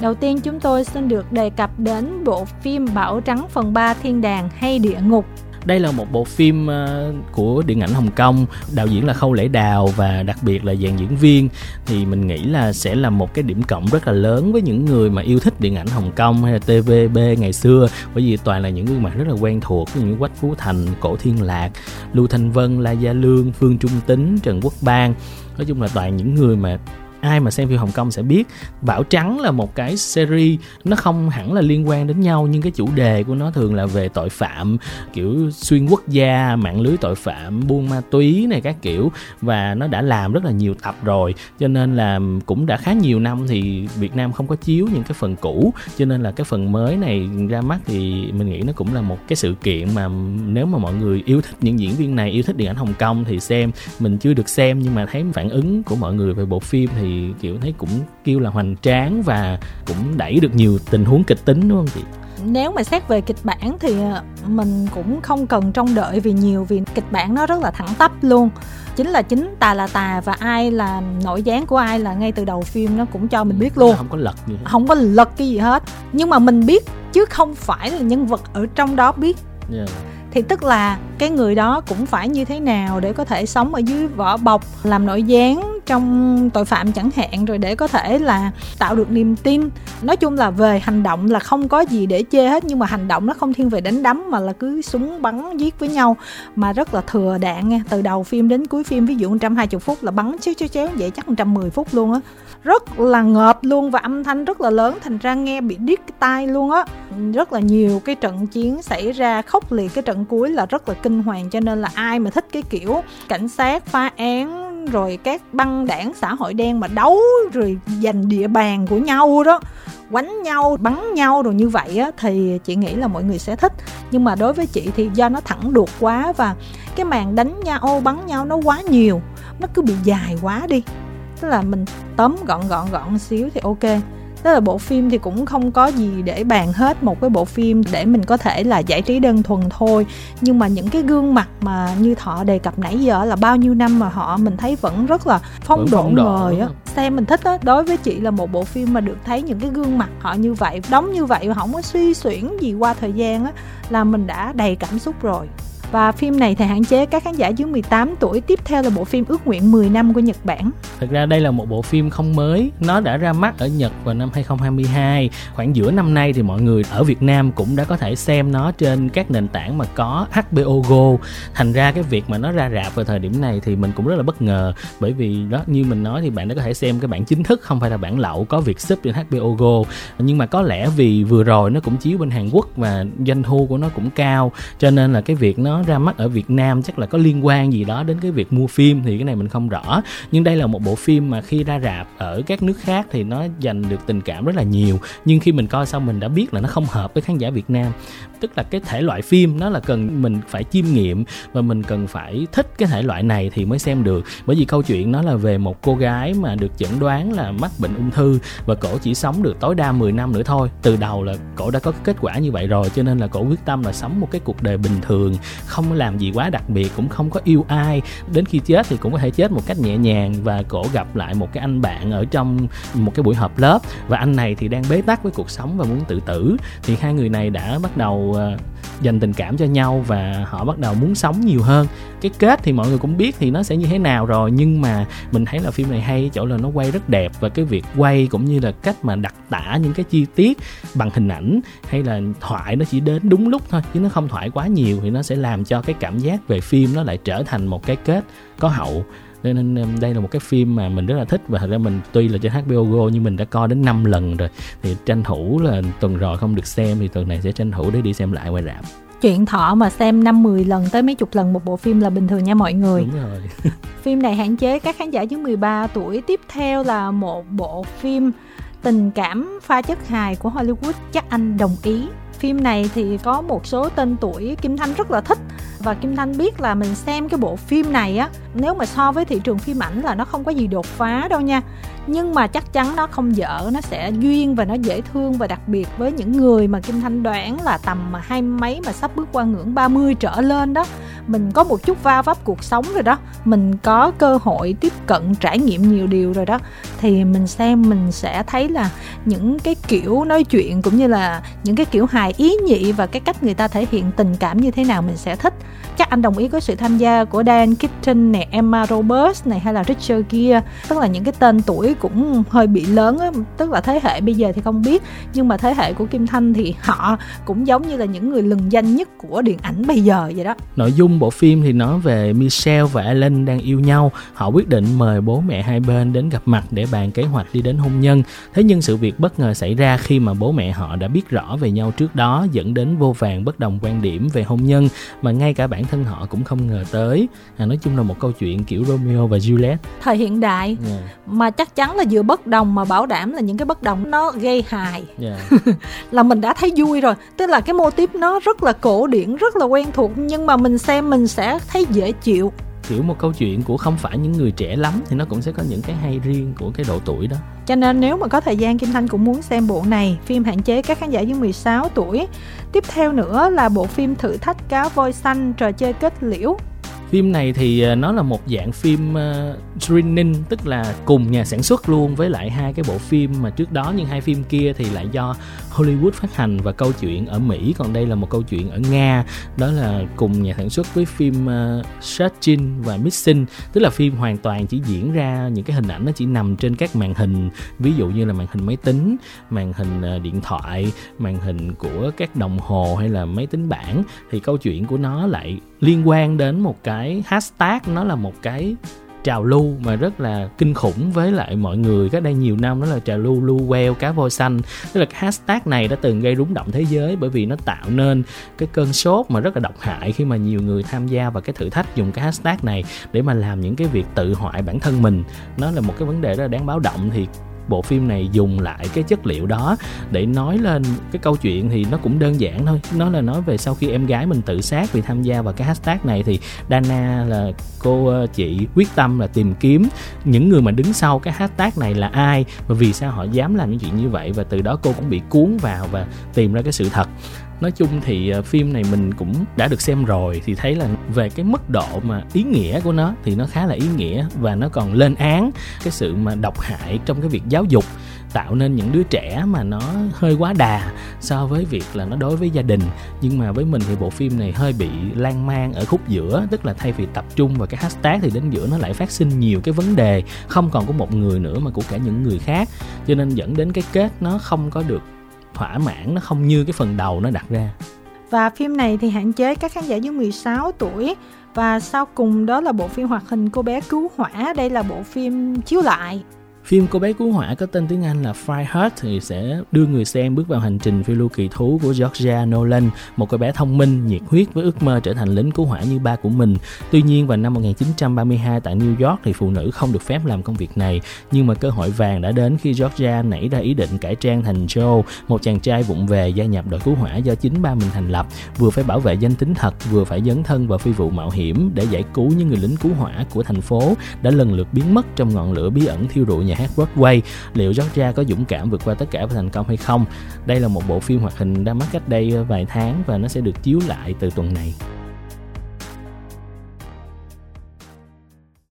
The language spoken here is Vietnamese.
Đầu tiên chúng tôi xin được đề cập đến bộ phim Bảo Trắng phần 3 Thiên đàng hay Địa ngục. Đây là một bộ phim ờ, của điện ảnh Hồng Kông đạo diễn là Khâu Lễ Đào và đặc biệt là dàn diễn viên. Thì mình nghĩ là sẽ là một cái điểm cộng rất là lớn với những người mà yêu thích điện ảnh Hồng Kông hay là TVB ngày xưa bởi vì toàn là những gương mặt rất là quen thuộc như những Quách Phú Thành, Cổ Thiên Lạc, Lưu Thanh Vân, La Gia Lương, Phương Trung Tính, Trần Quốc Bang. Nói chung là toàn những người mà ai mà xem phim Hồng Kông sẽ biết, Bảo Trắng là một cái series nó không hẳn là liên quan đến nhau, nhưng cái chủ đề của nó thường là về tội phạm, kiểu xuyên quốc gia, mạng lưới tội phạm, buôn ma túy này các kiểu, và nó đã làm rất là nhiều tập rồi. Cho nên là cũng đã khá nhiều năm thì Việt Nam không có chiếu những cái phần cũ. Cho nên là cái phần mới này ra mắt thì mình nghĩ nó cũng là một cái sự kiện mà nếu mà mọi người yêu thích những diễn viên này, yêu thích điện ảnh Hồng Kông thì xem. Mình chưa được xem nhưng mà thấy phản ứng của mọi người về bộ phim thì kiểu thấy cũng kêu là hoành tráng và cũng đẩy được nhiều tình huống kịch tính đúng không chị? Nếu mà xét về kịch bản thì ờ, mình cũng không cần trông đợi vì nhiều vì kịch bản nó rất là thẳng tắp luôn. Chính là chính tà là tà và ai là nội gián của ai là ngay từ đầu phim nó cũng cho mình biết luôn. không có lật gì hết. không có lật cái gì hết. Nhưng mà mình biết chứ không phải là nhân vật ở trong đó biết. Yeah thì tức là cái người đó cũng phải như thế nào để có thể sống ở dưới vỏ bọc làm nội gián trong tội phạm chẳng hạn, rồi để có thể là tạo được niềm tin. Nói chung là về hành động là không có gì để chê hết, nhưng mà hành động nó không thiên về đánh đấm mà là cứ súng bắn giết với nhau. Mà rất là thừa đạn nha, từ đầu phim đến cuối phim, ví dụ 120 phút là bắn chéo chéo chéo vậy chắc 110 phút luôn á. Rất là ngợp luôn và âm thanh rất là lớn, thành ra nghe bị điếc cái tai luôn á. Rất là nhiều cái trận chiến xảy ra khốc liệt, cái trận cuối là rất là kinh hoàng, cho nên là ai mà thích cái kiểu cảnh sát phá án rồi các băng đảng xã hội đen mà đấu rồi giành địa bàn của nhau đó, quánh nhau, bắn nhau rồi như vậy á, thì chị nghĩ là mọi người sẽ thích. Nhưng mà đối với chị thì do nó thẳng đột quá và cái màn đánh nhau, bắn nhau nó quá nhiều, nó cứ bị dài quá đi. Tức là mình tóm gọn gọn gọn xíu thì ok tức là bộ phim thì cũng không có gì để bàn hết một cái bộ phim để mình có thể là giải trí đơn thuần thôi. Nhưng mà những cái gương mặt mà như thọ đề cập nãy giờ là bao nhiêu năm mà họ mình thấy vẫn rất là phong độ ngời á. xem mình thích á đối với chị là một bộ phim mà được thấy những cái gương mặt họ như vậy đóng như vậy mà không có suy xuyển gì qua thời gian á là mình đã đầy cảm xúc rồi và phim này thì hạn chế các khán giả dưới 18 tuổi. Tiếp theo là bộ phim Ước nguyện 10 năm của Nhật Bản. Thực ra đây là một bộ phim không mới, nó đã ra mắt ở Nhật vào năm 2022. Khoảng giữa năm nay thì mọi người ở Việt Nam cũng đã có thể xem nó trên các nền tảng mà có HBO Go. Thành ra cái việc mà nó ra rạp vào thời điểm này thì mình cũng rất là bất ngờ bởi vì đó như mình nói thì bạn đã có thể xem cái bản chính thức không phải là bản lậu có việc sub trên HBO Go. Nhưng mà có lẽ vì vừa rồi nó cũng chiếu bên Hàn Quốc và doanh thu của nó cũng cao cho nên là cái việc nó ra mắt ở Việt Nam chắc là có liên quan gì đó đến cái việc mua phim thì cái này mình không rõ. Nhưng đây là một bộ phim mà khi ra rạp ở các nước khác thì nó dành được tình cảm rất là nhiều. Nhưng khi mình coi xong mình đã biết là nó không hợp với khán giả Việt Nam. Tức là cái thể loại phim nó là cần mình phải chiêm nghiệm và mình cần phải thích cái thể loại này thì mới xem được. Bởi vì câu chuyện nó là về một cô gái mà được chẩn đoán là mắc bệnh ung thư và cổ chỉ sống được tối đa 10 năm nữa thôi. Từ đầu là cổ đã có kết quả như vậy rồi, cho nên là cổ quyết tâm là sống một cái cuộc đời bình thường không làm gì quá đặc biệt, cũng không có yêu ai. Đến khi chết thì cũng có thể chết một cách nhẹ nhàng và cổ gặp lại một cái anh bạn ở trong một cái buổi họp lớp. Và anh này thì đang bế tắc với cuộc sống và muốn tự tử. Thì hai người này đã bắt đầu ờ, dành tình cảm cho nhau và họ bắt đầu muốn sống nhiều hơn. Cái kết thì mọi người cũng biết thì nó sẽ như thế nào rồi, nhưng mà mình thấy là phim này hay, chỗ là nó quay rất đẹp và cái việc quay cũng như là cách mà đặc tả những cái chi tiết bằng hình ảnh hay là thoại nó chỉ đến đúng lúc thôi, chứ nó không thoại quá nhiều thì nó sẽ làm cho cái cảm giác về phim nó lại trở thành một cái kết có hậu nên đây là một cái phim mà mình rất là thích và thật ra mình tuy là trên HBO Go nhưng mình đã coi đến 5 lần rồi thì tranh thủ là tuần rồi không được xem thì tuần này sẽ tranh thủ để đi xem lại ngoài rạp chuyện thọ mà xem năm 10 lần tới mấy chục lần một bộ phim là bình thường nha mọi người. Đúng rồi. phim này hạn chế các khán giả dưới 13 tuổi. Tiếp theo là một bộ phim tình cảm pha chất hài của Hollywood chắc anh đồng ý phim này thì có một số tên tuổi Kim Thanh rất là thích và Kim Thanh biết là mình xem cái bộ phim này á, nếu mà so với thị trường phim ảnh là nó không có gì đột phá đâu nha. Nhưng mà chắc chắn nó không dở, nó sẽ duyên và nó dễ thương và đặc biệt với những người mà Kim Thanh đoán là tầm mà hai mấy mà sắp bước qua ngưỡng 30 trở lên đó mình có một chút va vấp cuộc sống rồi đó. Mình có cơ hội tiếp cận trải nghiệm nhiều điều rồi đó. Thì mình xem mình sẽ thấy là những cái kiểu nói chuyện cũng như là những cái kiểu hài ý nhị và cái cách người ta thể hiện tình cảm như thế nào mình sẽ thích. Chắc anh đồng ý có sự tham gia của Dan Kitchen này, Emma Roberts này hay là Richard Gere. Tức là những cái tên tuổi cũng hơi bị lớn á tức là thế hệ bây giờ thì không biết. Nhưng mà thế hệ của Kim Thanh thì họ cũng giống như là những người lừng danh nhất của điện ảnh bây giờ vậy đó. Nội dung bộ phim thì nói về Michelle và Alan đang yêu nhau họ quyết định mời bố mẹ hai bên đến gặp mặt để bàn kế hoạch đi đến hôn nhân thế nhưng sự việc bất ngờ xảy ra khi mà bố mẹ họ đã biết rõ về nhau trước đó dẫn đến vô vàng bất đồng quan điểm về hôn nhân mà ngay cả bản thân họ cũng không ngờ tới à, nói chung là một câu chuyện kiểu Romeo và Juliet thời hiện đại yeah. Dạ. mà chắc chắn là vừa bất đồng mà bảo đảm là những cái bất đồng nó gây hài yeah. Dạ. là mình đã thấy vui rồi tức là cái mô típ nó rất là cổ điển rất là quen thuộc nhưng mà mình xem mình sẽ thấy dễ chịu. Kiểu một câu chuyện của không phải những người trẻ lắm thì nó cũng sẽ có những cái hay riêng của cái độ tuổi đó. Cho nên nếu mà có thời gian Kim Thanh cũng muốn xem bộ này phim hạn chế các khán giả dưới 16 tuổi. Tiếp theo nữa là bộ phim thử thách cá voi xanh trò chơi kết liễu phim này thì ờ, nó là một dạng phim ờ, uh, screening tức là cùng nhà sản xuất luôn với lại hai cái bộ phim mà trước đó nhưng hai phim kia thì lại do Hollywood phát hành và câu chuyện ở Mỹ còn đây là một câu chuyện ở Nga. Đó là cùng nhà sản xuất với phim uh, Searching và Missing tức là phim hoàn toàn chỉ diễn ra những cái hình ảnh nó chỉ nằm trên các màn hình ví dụ như là màn hình máy tính màn hình uh, điện thoại màn hình của các đồng hồ hay là máy tính bảng thì câu chuyện của nó lại liên quan đến một cái hashtag, nó là một cái trào lưu mà rất là kinh khủng với lại mọi người cách đây nhiều năm, đó là trào lưu lưu queo cá voi xanh. Tức là cái hashtag này đã từng gây rúng động thế giới bởi vì nó tạo nên cái cơn sốt mà rất là độc hại khi mà nhiều người tham gia vào cái thử thách dùng cái hashtag này để mà làm những cái việc tự hoại bản thân mình. Nó là một cái vấn đề rất là đáng báo động thì bộ phim này dùng lại cái chất liệu đó để nói lên cái câu chuyện thì nó cũng đơn giản thôi. Nó là nói về sau khi em gái mình tự sát vì tham gia vào cái hashtag này thì Dana là cô ờ, chị quyết tâm là tìm kiếm những người mà đứng sau cái hashtag này là ai và vì sao họ dám làm những chuyện như vậy và từ đó cô cũng bị cuốn vào và tìm ra cái sự thật nói chung thì ờ, phim này mình cũng đã được xem rồi thì thấy là về cái mức độ mà ý nghĩa của nó thì nó khá là ý nghĩa và nó còn lên án cái sự mà độc hại trong cái việc giáo dục, tạo nên những đứa trẻ mà nó hơi quá đà so với việc là nó đối với gia đình. Nhưng mà với mình thì bộ phim này hơi bị lan man ở khúc giữa, tức là thay vì tập trung vào cái hashtag thì đến giữa nó lại phát sinh nhiều cái vấn đề. Không còn của một người nữa mà của cả những người khác. Cho nên dẫn đến cái kết nó không có được thỏa mãn, nó không như cái phần đầu nó đặt ra. Và phim này thì hạn chế các khán giả dưới 16 tuổi. Và sau cùng đó là bộ phim hoạt hình cô bé cứu hỏa. Đây là bộ phim chiếu lại. Phim Cô bé cứu hỏa có tên tiếng Anh là Fireheart thì sẽ đưa người xem bước vào hành trình phiêu lưu kỳ thú của Georgia Nolan, một cô bé thông minh, nhiệt huyết với ước mơ trở thành lính cứu hỏa như ba của mình. Tuy nhiên vào năm 1932 tại New York thì phụ nữ không được phép làm công việc này, nhưng mà cơ hội vàng đã đến khi Georgia nảy ra ý định cải trang thành Joe, một chàng trai vụng về gia nhập đội cứu hỏa do chính ba mình thành lập, vừa phải bảo vệ danh tính thật, vừa phải dấn thân vào phi vụ mạo hiểm để giải cứu những người lính cứu hỏa của thành phố đã lần lượt biến mất trong ngọn lửa bí ẩn thiêu rụi nhà hát Broadway, liệu Georgia có dũng cảm vượt qua tất cả và thành công hay không? Đây là một bộ phim hoạt hình đã mắt cách đây vài tháng và nó sẽ được chiếu lại từ tuần này.